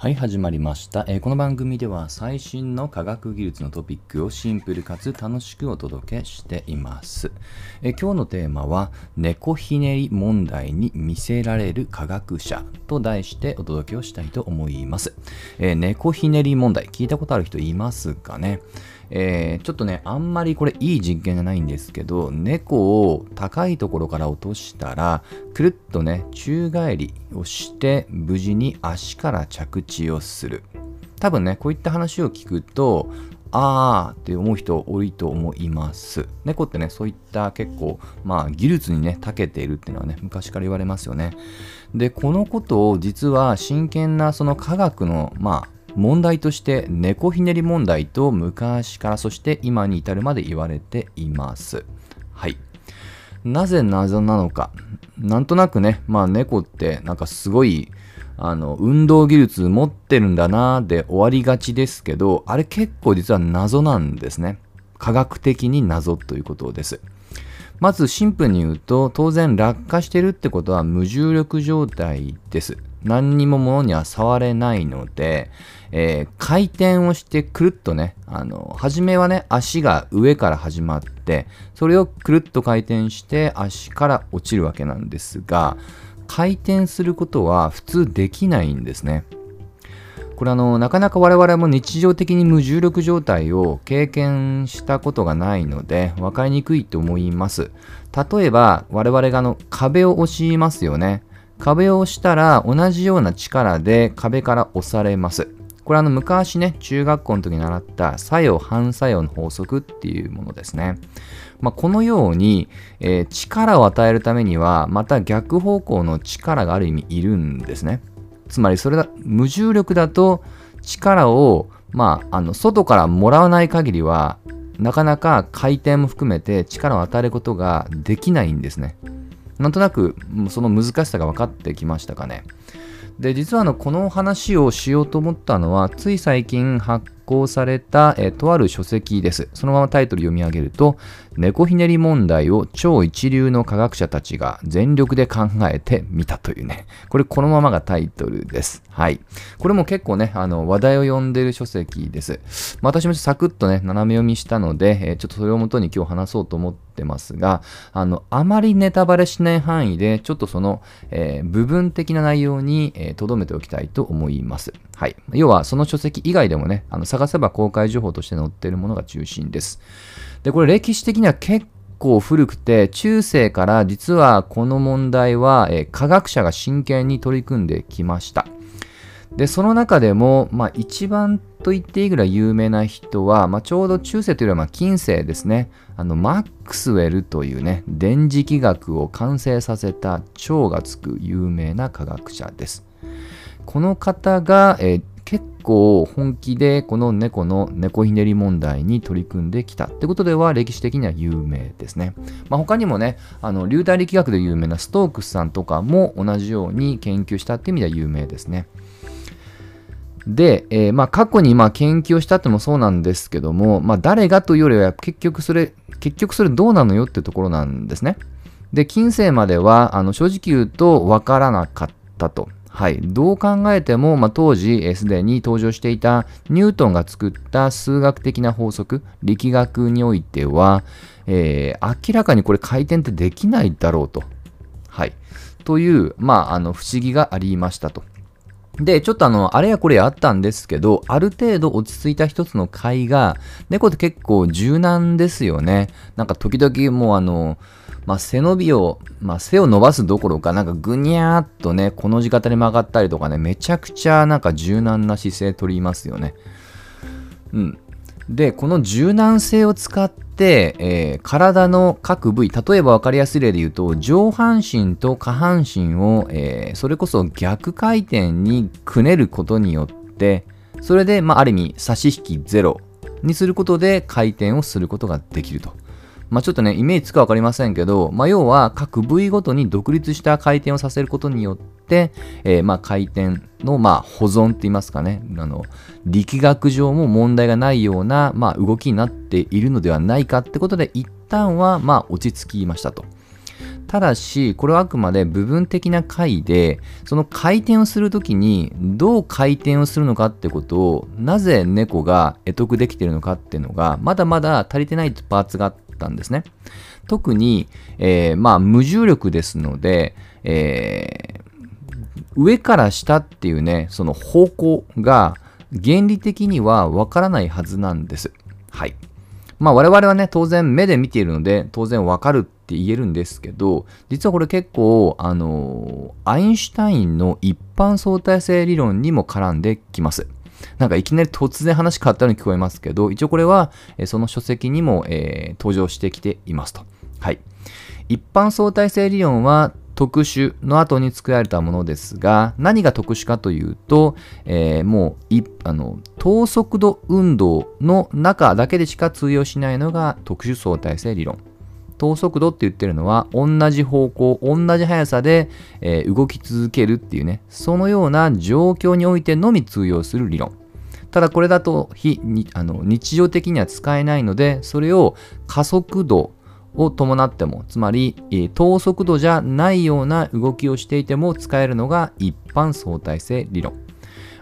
はい、始まりました、えーこの番組では最新の科学技術のトピックをシンプルかつ楽しくお届けしています。えー今日のテーマは、猫ひねり問題に見せられる科学者と題してお届けをしたいと思います。えー猫ひねり問題、聞いたことある人いますかね？えーちょっとね、あんまりこれいい実験じゃないんですけど、猫を高いところから落としたら、くるっとね、宙返りをして、無事に足から着地をする。多分ね、こういった話を聞くと、あーって思う人多いと思います。猫ってね、そういった結構、まあ、技術にね、長けているっていうのはね、昔から言われますよね。で、このことを実は真剣なその科学の、まあ、問題として猫ひねり問題と昔からそして今に至るまで言われています。はい。なぜ謎なのか。なんとなくね、まあ猫ってなんかすごいあの運動技術持ってるんだなーで終わりがちですけど、あれ結構実は謎なんですね。科学的に謎ということです。まずシンプルに言うと、当然落下してるってことは無重力状態です。何にも物には触れないので、えー回転をしてくるっとね、あの、初めはね、足が上から始まって、それをくるっと回転して足から落ちるわけなんですが、回転することは普通できないんですね。これあのなかなか我々も日常的に無重力状態を経験したことがないので分かりにくいと思います例えば我々があの壁を押しますよね壁を押したら同じような力で壁から押されます。これあの昔ね中学校の時に習った作用反作用の法則っていうものですね。まあ、このように、えー力を与えるためにはまた逆方向の力がある意味いるんですね。つまりそれだ無重力だと力を、まあ、あの外からもらわない限りはなかなか回転も含めて力を与えることができないんですね。なんとなくその難しさが分かってきましたかね。で実はあのこの話をしようと思ったのはつい最近発行された、えーとある書籍です。そのままタイトル読み上げると猫ひねり問題を超一流の科学者たちが全力で考えてみたというね。これこのままがタイトルです。はい。これも結構ね、あの話題を呼んでる書籍です。まあ私もサクッとね、斜め読みしたので、えーちょっとそれをもとに今日話そうと思ってますが、あの、あまりネタバレしない範囲で、ちょっとその、えー部分的な内容にえー留めておきたいと思います。はい。要は、その書籍以外でもね、あの探せば公開情報として載っているものが中心です。で、これ歴史的には結構古くて、中世から実はこの問題は、え科学者が真剣に取り組んできました。で、その中でも、まあ、一番と言っていいぐらい有名な人は、まあ、ちょうど中世というよりは、ま、近世ですね。あの、マックスウェルというね、電磁気学を完成させた超がつく有名な科学者です。この方が、え結構本気でこの猫の猫ひねり問題に取り組んできたってことでは歴史的には有名ですね。まあ、他にもね、あの流体力学で有名なストークスさんとかも同じように研究したって意味では有名ですね。で、えーまあ、過去にまあ研究をしたってもそうなんですけども、まあ、誰がというよりは結局それ、結局それどうなのよってところなんですね。で、近世まではあの正直言うと分からなかったと。はい、どう考えても、まあ、当時すでに登場していたニュートンが作った数学的な法則力学においては、えー明らかにこれ回転ってできないだろうと。はい、という、まあ、あの不思議がありましたと。で、ちょっとあの、あれやこれやあったんですけど、ある程度落ち着いた一つの回が、猫って結構柔軟ですよね。なんか時々もうあの、まあ、背伸びを、まあ、背を伸ばすどころか、なんかぐにゃーっとね、この字型に曲がったりとかね、めちゃくちゃなんか柔軟な姿勢取りますよね。うん。で、この柔軟性を使って、えー体の各部位、例えば分かりやすい例で言うと、上半身と下半身を、えーそれこそ逆回転にくねることによって、それで、まあ、ある意味、差し引きゼロにすることで回転をすることができると。まあ、ちょっとね、イメージつくか分かりませんけど、まあ、要は各部位ごとに独立した回転をさせることによって、えーまあ、回転の、まあ、保存って言いますかね、あの力学上も問題がないような、まあ、動きになっているのではないかってことで、一旦は、まあ、落ち着きましたと。ただし、これはあくまで部分的な回で、その回転をするときにどう回転をするのかってことを、なぜ猫が得得できているのかっていうのが、まだまだ足りてないパーツがあってったんですね。特に、えー、まあ、無重力ですので、えー、上から下っていうね、その方向が原理的にはわからないはずなんです。はい。まあ我々はね、当然目で見ているので、当然わかるって言えるんですけど、実はこれ結構、あの、アインシュタインの一般相対性理論にも絡んできます。なんかいきなり突然話変わったように聞こえますけど、一応これは、えその書籍にも、えー、登場してきていますと。はい。一般相対性理論は特殊の後に作られたものですが、何が特殊かというと、えー、もういあの等速度運動の中だけでしか通用しないのが特殊相対性理論。等速度って言ってるのは同じ方向、同じ速さで、えー、動き続けるっていうね、そのような状況においてのみ通用する理論。ただこれだと非あの日常的には使えないので、それを加速度を伴っても、つまりえ、等速度じゃないような動きをしていても使えるのが一般相対性理論。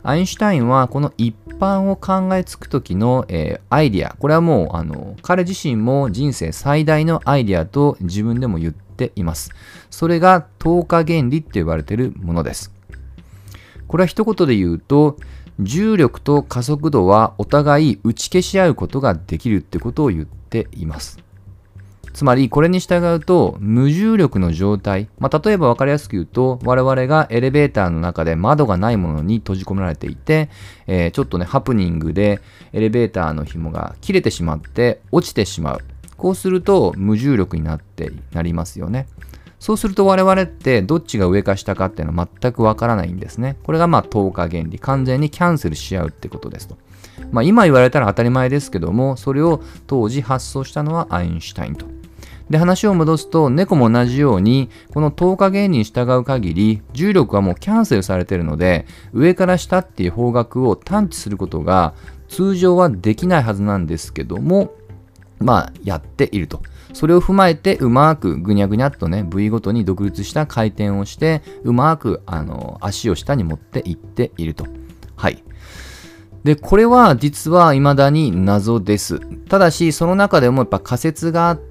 アインシュタインはこの一般を考えつく時の、えー、アイディア、これはもうあの彼自身も人生最大のアイディアと自分でも言っています。それが等価原理って呼ばれているものです。これは一言で言うと、重力と加速度はお互い打ち消し合うことができるってことを言っています。つまりこれに従うと無重力の状態、まあ、例えば分かりやすく言うと我々がエレベーターの中で窓がないものに閉じ込められていて、えー、ちょっとねハプニングでエレベーターの紐が切れてしまって落ちてしまうこうすると無重力になってなりますよねそうすると我々ってどっちが上か下かっていうのは全くわからないんですね。これがまあ等価原理。完全にキャンセルし合うってことですと。まあ今言われたら当たり前ですけども、それを当時発想したのはアインシュタインと。で、話を戻すと、猫も同じように、この10日原理に従う限り、重力はもうキャンセルされているので、上から下っていう方角を探知することが通常はできないはずなんですけども、まあ、やっていると。それを踏まえて、うまくぐにゃぐにゃっとね、部位ごとに独立した回転をして、うまく、あの、足を下に持っていっていると。はい。で、これは実は未だに謎です。ただし、その中でもやっぱ仮説があって、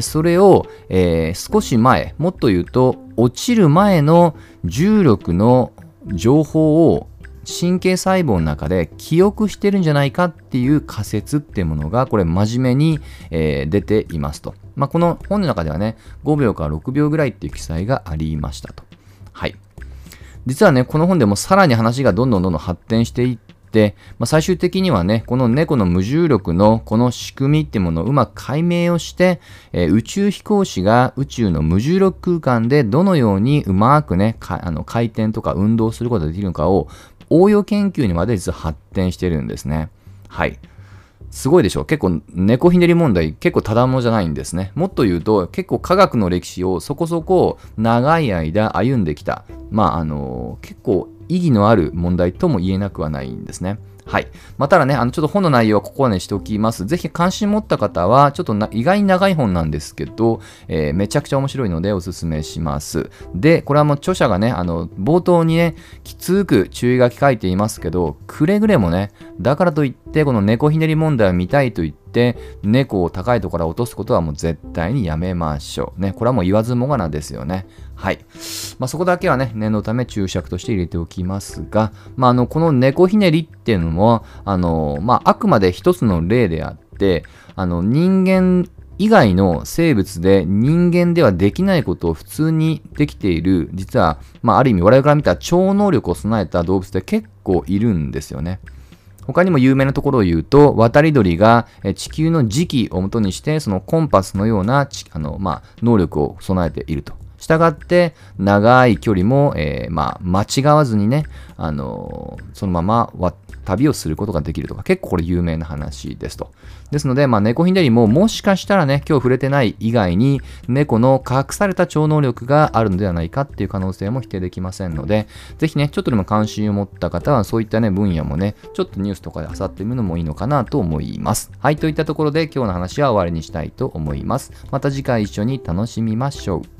それを、えー、少し前、もっと言うと、落ちる前の重力の情報を神経細胞の中で記憶してるんじゃないかっていう仮説っていうものが、これ真面目に、えー、出ていますと。まあ、この本の中ではね、5秒から6秒ぐらいっていう記載がありましたと。はい。実はね、この本でもさらに話がどんどんどんどん発展していっ、まあ、最終的にはね、この猫の無重力のこの仕組みってものをうまく解明をして、えー、宇宙飛行士が宇宙の無重力空間でどのようにうまくね、あの回転とか運動することができるのかを応用研究にまで実は発展してるんですね。はい。すごいでしょ結構猫ひねり問題結構ただものじゃないんですね。もっと言うと結構科学の歴史をそこそこ長い間歩んできた。まああの結構意義のある問題とも言えなくはないんですね。はい。まあ、ただね、あの、ちょっと本の内容はここまでしておきます。ぜひ関心持った方は、ちょっと意外に長い本なんですけど、えー、めちゃくちゃ面白いのでおすすめします。で、これはもう著者がね、あの、冒頭にね、きつく注意書き書いていますけど、くれぐれもね、だからといって、この猫ひねり問題を見たいと言って、猫を高いところから落とすことはもう絶対にやめましょう。ね、これはもう言わずもがなですよね。はい。まあ、そこだけはね、念のため注釈として入れておきますが、まあ、あの、この猫ひねりっていうのも、あの、まあ、あくまで一つの例であって、あの、人間以外の生物で人間ではできないことを普通にできている、実は、まあ、ある意味我々から見た超能力を備えた動物って結構いるんですよね。他にも有名なところを言うと、渡り鳥が地球の時期をもとにして、そのコンパスのようなあの、まあ、能力を備えていると。したがって、長い距離も、えー、まあ、間違わずにね、あのー、そのまま旅をすることができるとか、結構これ有名な話ですと。ですので、まあ、猫ひねりももしかしたらね、今日触れてない以外に、猫の隠された超能力があるのではないかっていう可能性も否定できませんので、ぜひね、ちょっとでも関心を持った方は、そういったね、分野もね、ちょっとニュースとかで漁ってみるのもいいのかなと思います。はい、といったところで今日の話は終わりにしたいと思います。また次回一緒に楽しみましょう。